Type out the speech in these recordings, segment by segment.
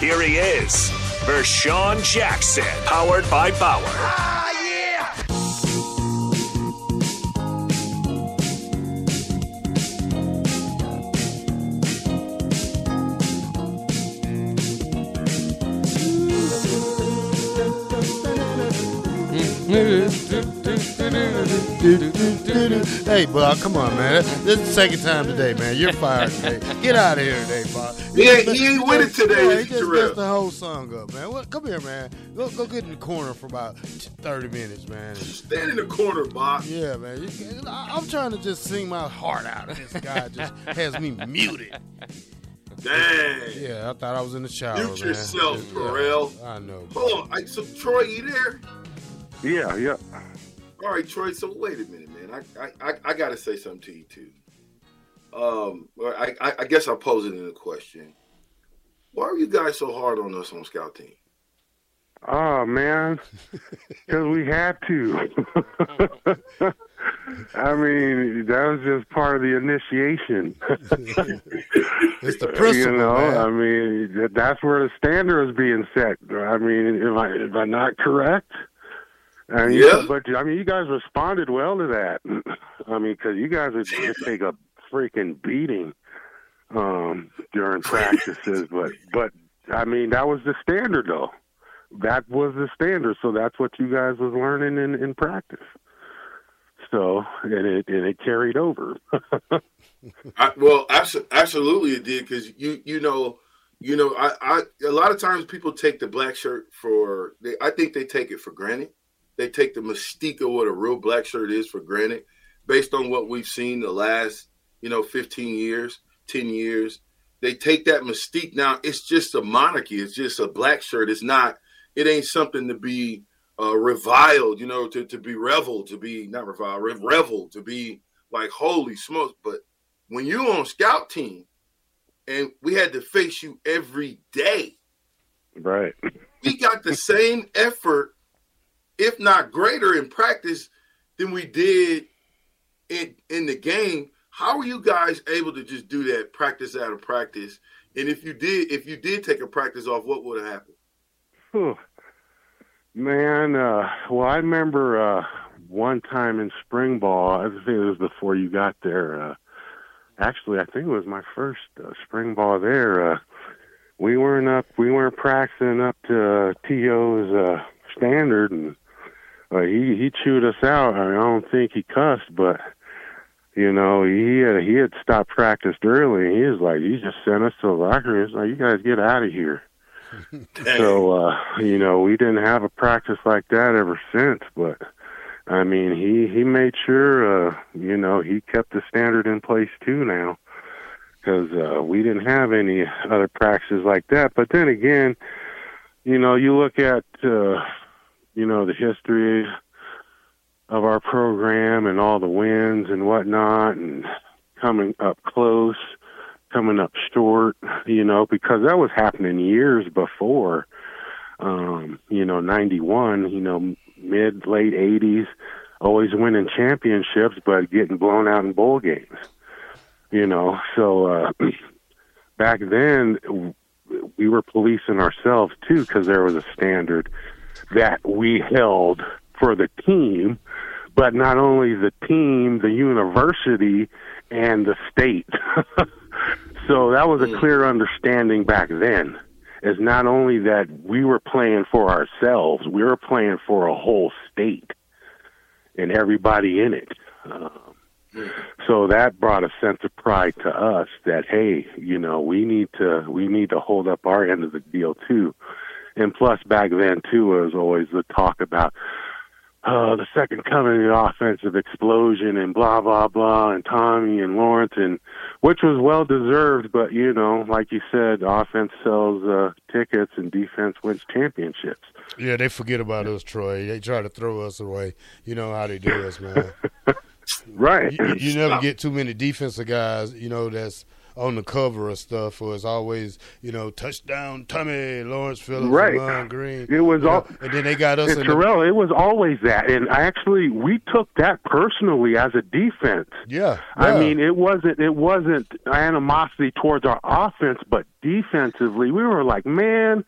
Here he is, Vershan Jackson, powered by Bauer. Ah, yeah! Hey, Bob, come on, man. This is the second time today, man. You're fired today. Get out of here today, Bob. He ain't, he ain't with it today, Yeah, he just Terrell. messed the whole song up, man. What, come here, man. Go, go get in the corner for about 30 minutes, man. Stand in the corner, Bob. Yeah, man. You, I, I'm trying to just sing my heart out. This guy just has me muted. Dang. Yeah, I thought I was in the shower, Mute man. yourself, Yeah, I know. Hold on. I, so, Troy, you there? Yeah, yeah. All right, Troy. So wait a minute, man. I I, I, I got to say something to you too. Um, I, I I guess I'll pose it in a question. Why are you guys so hard on us on scout team? Oh man, because we had to. I mean, that was just part of the initiation. It's the principle, you know, man. I mean, that- that's where the standard is being set. I mean, am I am I not correct? I mean, Yeah. But I mean, you guys responded well to that. I mean, because you guys would just take a freaking beating um, during practices, but but I mean, that was the standard though. That was the standard, so that's what you guys was learning in in practice. So and it and it carried over. I, well, abso- absolutely it did because you you know you know I, I a lot of times people take the black shirt for they, I think they take it for granted. They take the mystique of what a real black shirt is for granted, based on what we've seen the last you know 15 years, 10 years. They take that mystique now. It's just a monarchy. It's just a black shirt. It's not. It ain't something to be uh, reviled. You know, to to be reveled, to be not reviled, re- reveled, to be like holy smokes. But when you on scout team and we had to face you every day, right. we got the same effort, if not greater, in practice than we did in in the game. How are you guys able to just do that practice out of practice? And if you did, if you did take a practice off, what would have happened? Whew. Man, uh, well, I remember uh, one time in spring ball. I think it was before you got there. Uh, actually, I think it was my first uh, spring ball there. Uh, we weren't up. We weren't practicing up to uh, TO's uh, standard, and uh, he he chewed us out. I, mean, I don't think he cussed, but you know he had he had stopped practice early. He was like, he just sent us to the locker room. He's like, you guys get out of here. So uh, you know, we didn't have a practice like that ever since. But I mean, he he made sure uh, you know he kept the standard in place too now, because uh, we didn't have any other practices like that. But then again, you know, you look at uh, you know the history of our program and all the wins and whatnot, and coming up close coming up short, you know, because that was happening years before, um, you know, 91, you know, mid, late 80s, always winning championships, but getting blown out in bowl games, you know. So uh, back then, we were policing ourselves too because there was a standard that we held for the team, but not only the team, the university, and the state. so that was a clear understanding back then. Is not only that we were playing for ourselves, we were playing for a whole state and everybody in it. Um, so that brought a sense of pride to us that hey, you know, we need to we need to hold up our end of the deal too. And plus, back then too, it was always the talk about uh, the second coming of the offensive explosion and blah blah blah and Tommy and Lawrence and which was well deserved, but you know, like you said, offense sells uh, tickets and defense wins championships. Yeah, they forget about us, Troy. They try to throw us away. You know how they do us, man. right. You, you never get too many defensive guys, you know, that's on the cover of stuff, or it's always you know touchdown Tommy Lawrence Phillips, right? Ron Green. It was all, know, and then they got us. And Terrell, the, it was always that, and actually we took that personally as a defense. Yeah, yeah, I mean it wasn't it wasn't animosity towards our offense, but defensively we were like, man.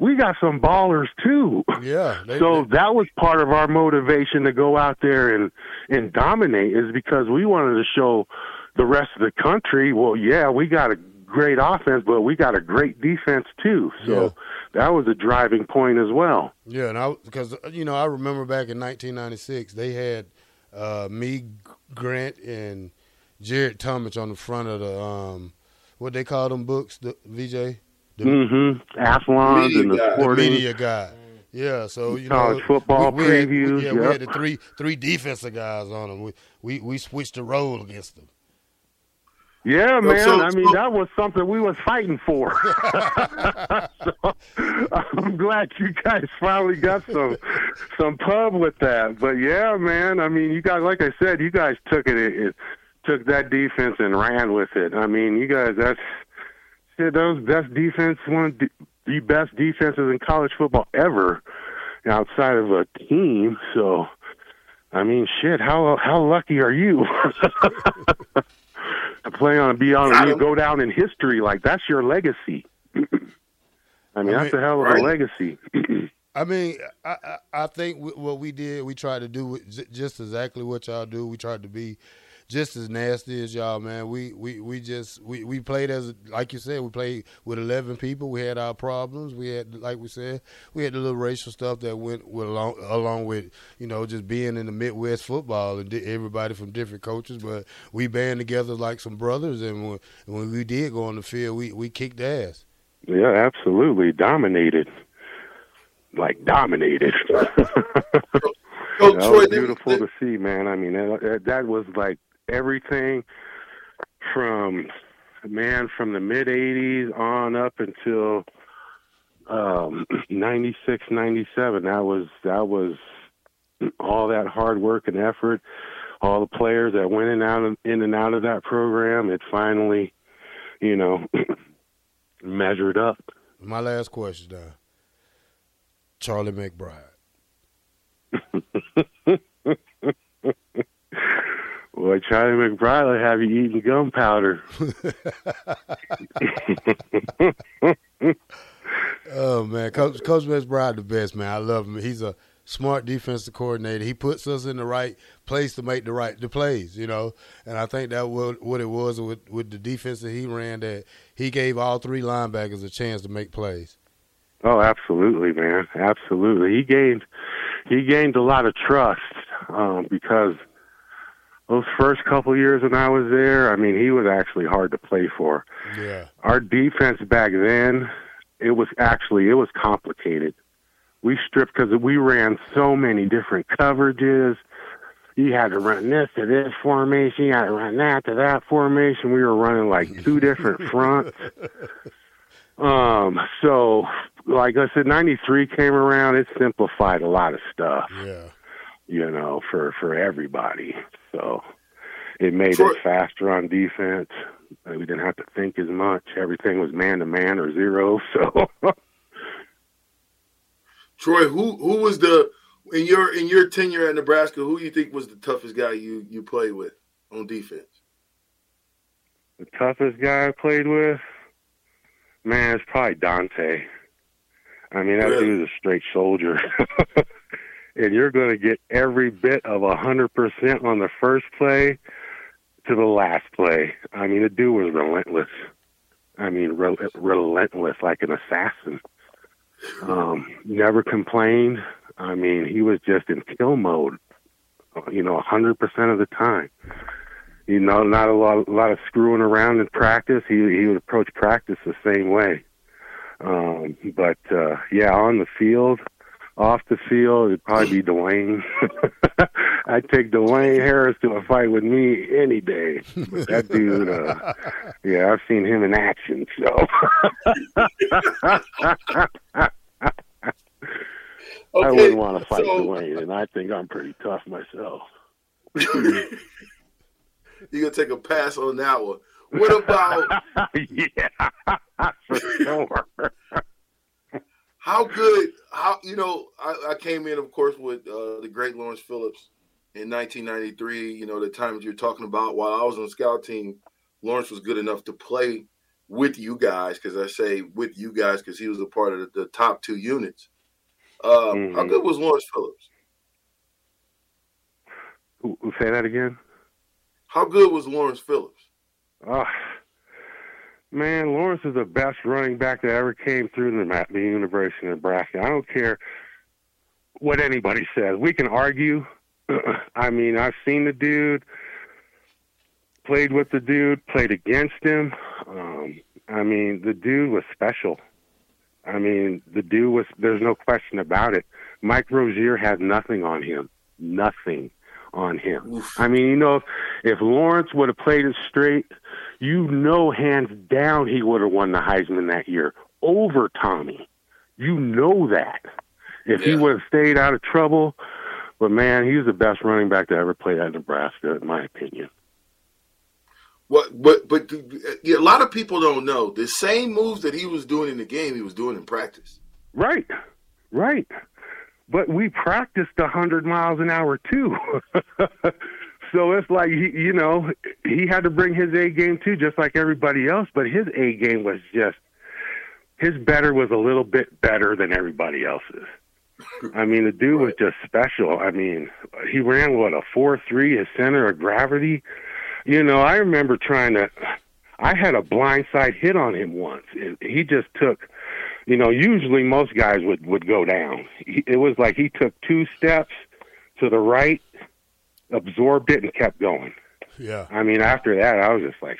We got some ballers too. Yeah. They, so they, that was part of our motivation to go out there and and dominate is because we wanted to show the rest of the country, well, yeah, we got a great offense, but we got a great defense too. So yeah. that was a driving point as well. Yeah, and I because you know I remember back in 1996 they had uh, me, Grant, and Jared Tomich on the front of the um, what they call them books, the VJ. The, mm-hmm. Athlon and the, guy. the media guy. Yeah, so you college know, football we, we previews. Had, we, yeah, yep. we had the three three defensive guys on them. We we we switched the role against them. Yeah, man. So, I mean, that was something we was fighting for. so, I'm glad you guys finally got some some pub with that. But yeah, man. I mean, you guys, like I said, you guys took it, it, it took that defense and ran with it. I mean, you guys, that's shit, those best defense, one of the best defenses in college football ever, outside of a team. So, I mean, shit, how how lucky are you? to play on, be on, you go down in history. Like that's your legacy. I mean, I that's mean, a hell of right. a legacy. I mean, I I think what we did, we tried to do just exactly what y'all do. We tried to be just as nasty as y'all, man. We we we just we, we played as like you said, we played with eleven people. We had our problems. We had like we said, we had the little racial stuff that went with along along with you know just being in the Midwest football and everybody from different coaches. But we band together like some brothers, and when, when we did go on the field, we we kicked ass. Yeah, absolutely dominated, like dominated. Oh, that was beautiful to see, man. I mean, that, that was like everything from man from the mid 80s on up until um 96 97 that was that was all that hard work and effort. All the players that went in and out of, in and out of that program it finally you know measured up. My last question now charlie mcbride Boy, Charlie McBride will have you eating gunpowder. oh man, Coach Coach McBride the best man. I love him. He's a smart defensive coordinator. He puts us in the right place to make the right the plays, you know. And I think that what what it was with with the defense that he ran that he gave all three linebackers a chance to make plays. Oh, absolutely, man. Absolutely. He gained he gained a lot of trust um, because those first couple years when I was there, I mean, he was actually hard to play for. Yeah. Our defense back then, it was actually it was complicated. We stripped because we ran so many different coverages. You had to run this to this formation. You had to run that to that formation. We were running like two different fronts. Um, so like I said, '93 came around. It simplified a lot of stuff. Yeah. You know, for for everybody. So it made Troy, us faster on defense. We didn't have to think as much. Everything was man to man or zero. So. Troy, who who was the in your in your tenure at Nebraska? Who you think was the toughest guy you you played with on defense? The toughest guy I played with, man, it's probably Dante. I mean, that really? dude's a straight soldier. and you're going to get every bit of a hundred percent on the first play to the last play. I mean, the dude was relentless. I mean, re- relentless, like an assassin. Um, never complained. I mean, he was just in kill mode. You know, a hundred percent of the time. You know, not a lot, a lot of screwing around in practice. He he would approach practice the same way. Um, but uh, yeah, on the field, off the field, it'd probably be Dwayne. I'd take Dwayne Harris to a fight with me any day. But that dude, uh, yeah, I've seen him in action. So I wouldn't want to fight so, Dwayne, and I think I'm pretty tough myself. You're gonna take a pass on that one. What about? yeah, for sure. How good? How you know? I, I came in, of course, with uh, the great Lawrence Phillips in 1993. You know, the times you're talking about. While I was on the scout team, Lawrence was good enough to play with you guys because I say with you guys because he was a part of the, the top two units. Uh, mm-hmm. How good was Lawrence Phillips? Say that again? How good was Lawrence Phillips? Oh, man, Lawrence is the best running back that ever came through the, the University of Nebraska. I don't care what anybody says. We can argue. I mean, I've seen the dude, played with the dude, played against him. Um, I mean, the dude was special. I mean, the dude was, there's no question about it. Mike Rozier had nothing on him. Nothing on him. Oof. I mean, you know, if, if Lawrence would have played it straight, you know, hands down, he would have won the Heisman that year over Tommy. You know that. If yeah. he would have stayed out of trouble, but man, he was the best running back to ever play at Nebraska, in my opinion. What, but uh, but a lot of people don't know the same moves that he was doing in the game, he was doing in practice. Right, right. But we practiced a hundred miles an hour too. so it's like he, you know, he had to bring his A game too, just like everybody else. But his A game was just his better was a little bit better than everybody else's. I mean, the dude was just special. I mean, he ran what a four three, his center of gravity. You know, I remember trying to. I had a blindside hit on him once, and he just took. You know, usually most guys would would go down. It was like he took two steps to the right, absorbed it, and kept going. Yeah. I mean, after that, I was just like,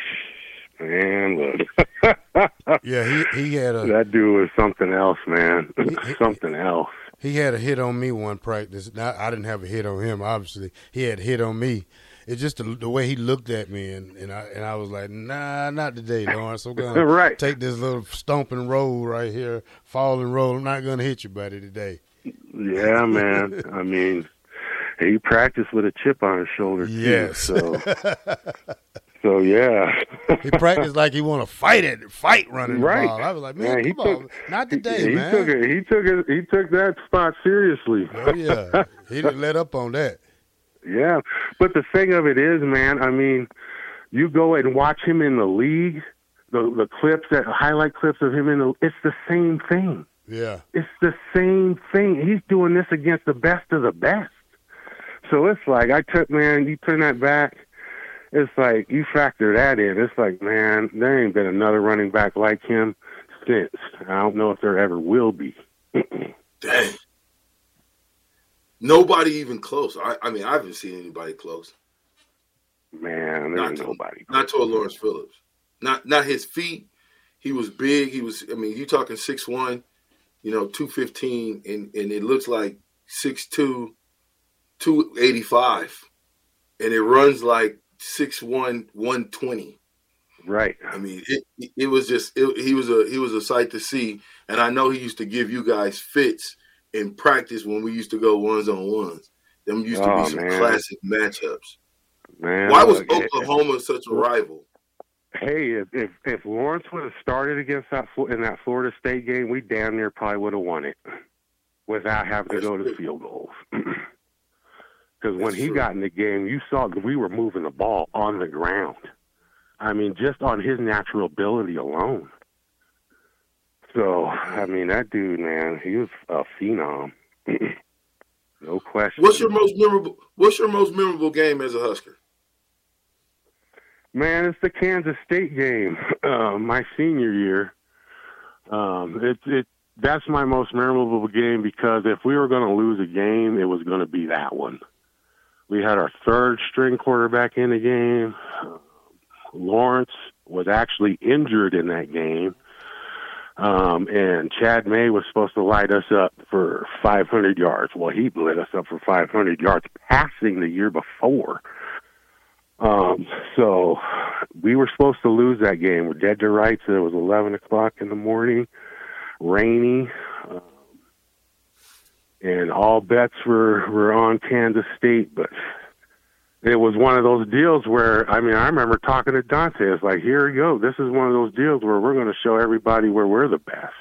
man, look. yeah, he he had a that dude was something else, man. He, something else. He had a hit on me one practice. Now, I didn't have a hit on him, obviously. He had a hit on me, it's just the, the, way he looked at me, and, and I and I was like, nah, not today, Lawrence. I'm gonna right. take this little stomping roll right here, falling roll. I'm not gonna hit you, buddy, today. Yeah, man. I mean, he practiced with a chip on his shoulder. Too, yes. So. So yeah, he practiced like he want to fight it, fight running right. I was like, man, come took, on, not today, he, he man. Took it, he took it. He took that spot seriously. Oh yeah, he didn't let up on that. Yeah, but the thing of it is, man. I mean, you go and watch him in the league. The the clips that highlight clips of him in the it's the same thing. Yeah, it's the same thing. He's doing this against the best of the best. So it's like I took man. You turn that back. It's like you factor that in. It's like man, there ain't been another running back like him since. I don't know if there ever will be. Dang. Nobody even close. I, I mean, I haven't seen anybody close. Man, not to, nobody. Not to a Lawrence Phillips. Not not his feet. He was big. He was. I mean, you talking six one, you know, two fifteen, and and it looks like six two, two eighty five, and it runs like six one one twenty. Right. I mean, it it was just it, he was a he was a sight to see, and I know he used to give you guys fits in practice when we used to go ones on ones. Them used to oh, be some man. classic matchups. Man, Why was Oklahoma such a rival? Hey, if, if, if Lawrence would have started against that in that Florida State game, we damn near probably would have won it without having to That's go true. to field goals. Because when he true. got in the game, you saw we were moving the ball on the ground. I mean, just on his natural ability alone. So I mean, that dude, man, he was a phenom. no question. What's your most memorable? What's your most memorable game as a Husker? Man, it's the Kansas State game, uh, my senior year. Um, it it that's my most memorable game because if we were going to lose a game, it was going to be that one. We had our third string quarterback in the game. Lawrence was actually injured in that game Um, and Chad May was supposed to light us up for 500 yards. Well, he lit us up for 500 yards passing the year before. Um, so we were supposed to lose that game. We're dead to rights. It was 11 o'clock in the morning, rainy, and all bets were were on Kansas State. But it was one of those deals where I mean I remember talking to Dante. It's like here we go. This is one of those deals where we're going to show everybody where we're the best.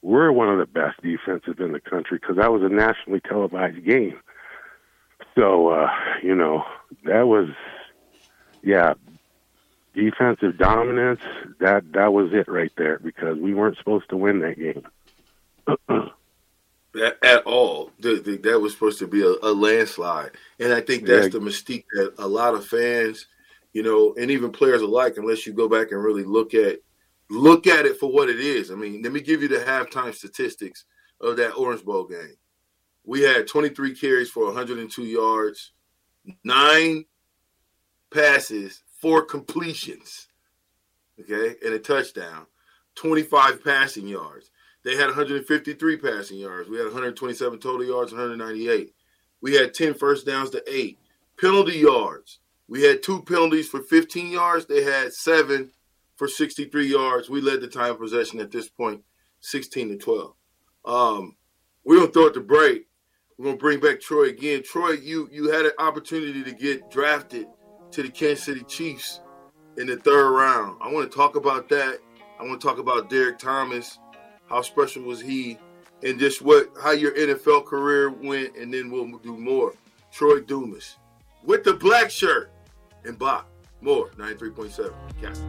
We're one of the best defenses in the country because that was a nationally televised game. So uh, you know that was yeah, defensive dominance. That that was it right there because we weren't supposed to win that game. at, at, all. The, the, that was supposed to be a, a landslide, and I think that's yeah. the mystique that a lot of fans, you know, and even players alike, unless you go back and really look at look at it for what it is. I mean, let me give you the halftime statistics of that Orange Bowl game. We had 23 carries for 102 yards, nine passes, four completions, okay, and a touchdown, 25 passing yards. They had 153 passing yards. We had 127 total yards, 198. We had 10 first downs to eight. Penalty yards. We had two penalties for 15 yards. They had seven for 63 yards. We led the time of possession at this point, 16 to 12. Um, we're gonna throw it to break. We're gonna bring back Troy again. Troy, you you had an opportunity to get drafted to the Kansas City Chiefs in the third round. I want to talk about that. I want to talk about Derrick Thomas. How special was he? And just what how your NFL career went, and then we'll do more. Troy Dumas with the black shirt and Bob More 93.7. Cast.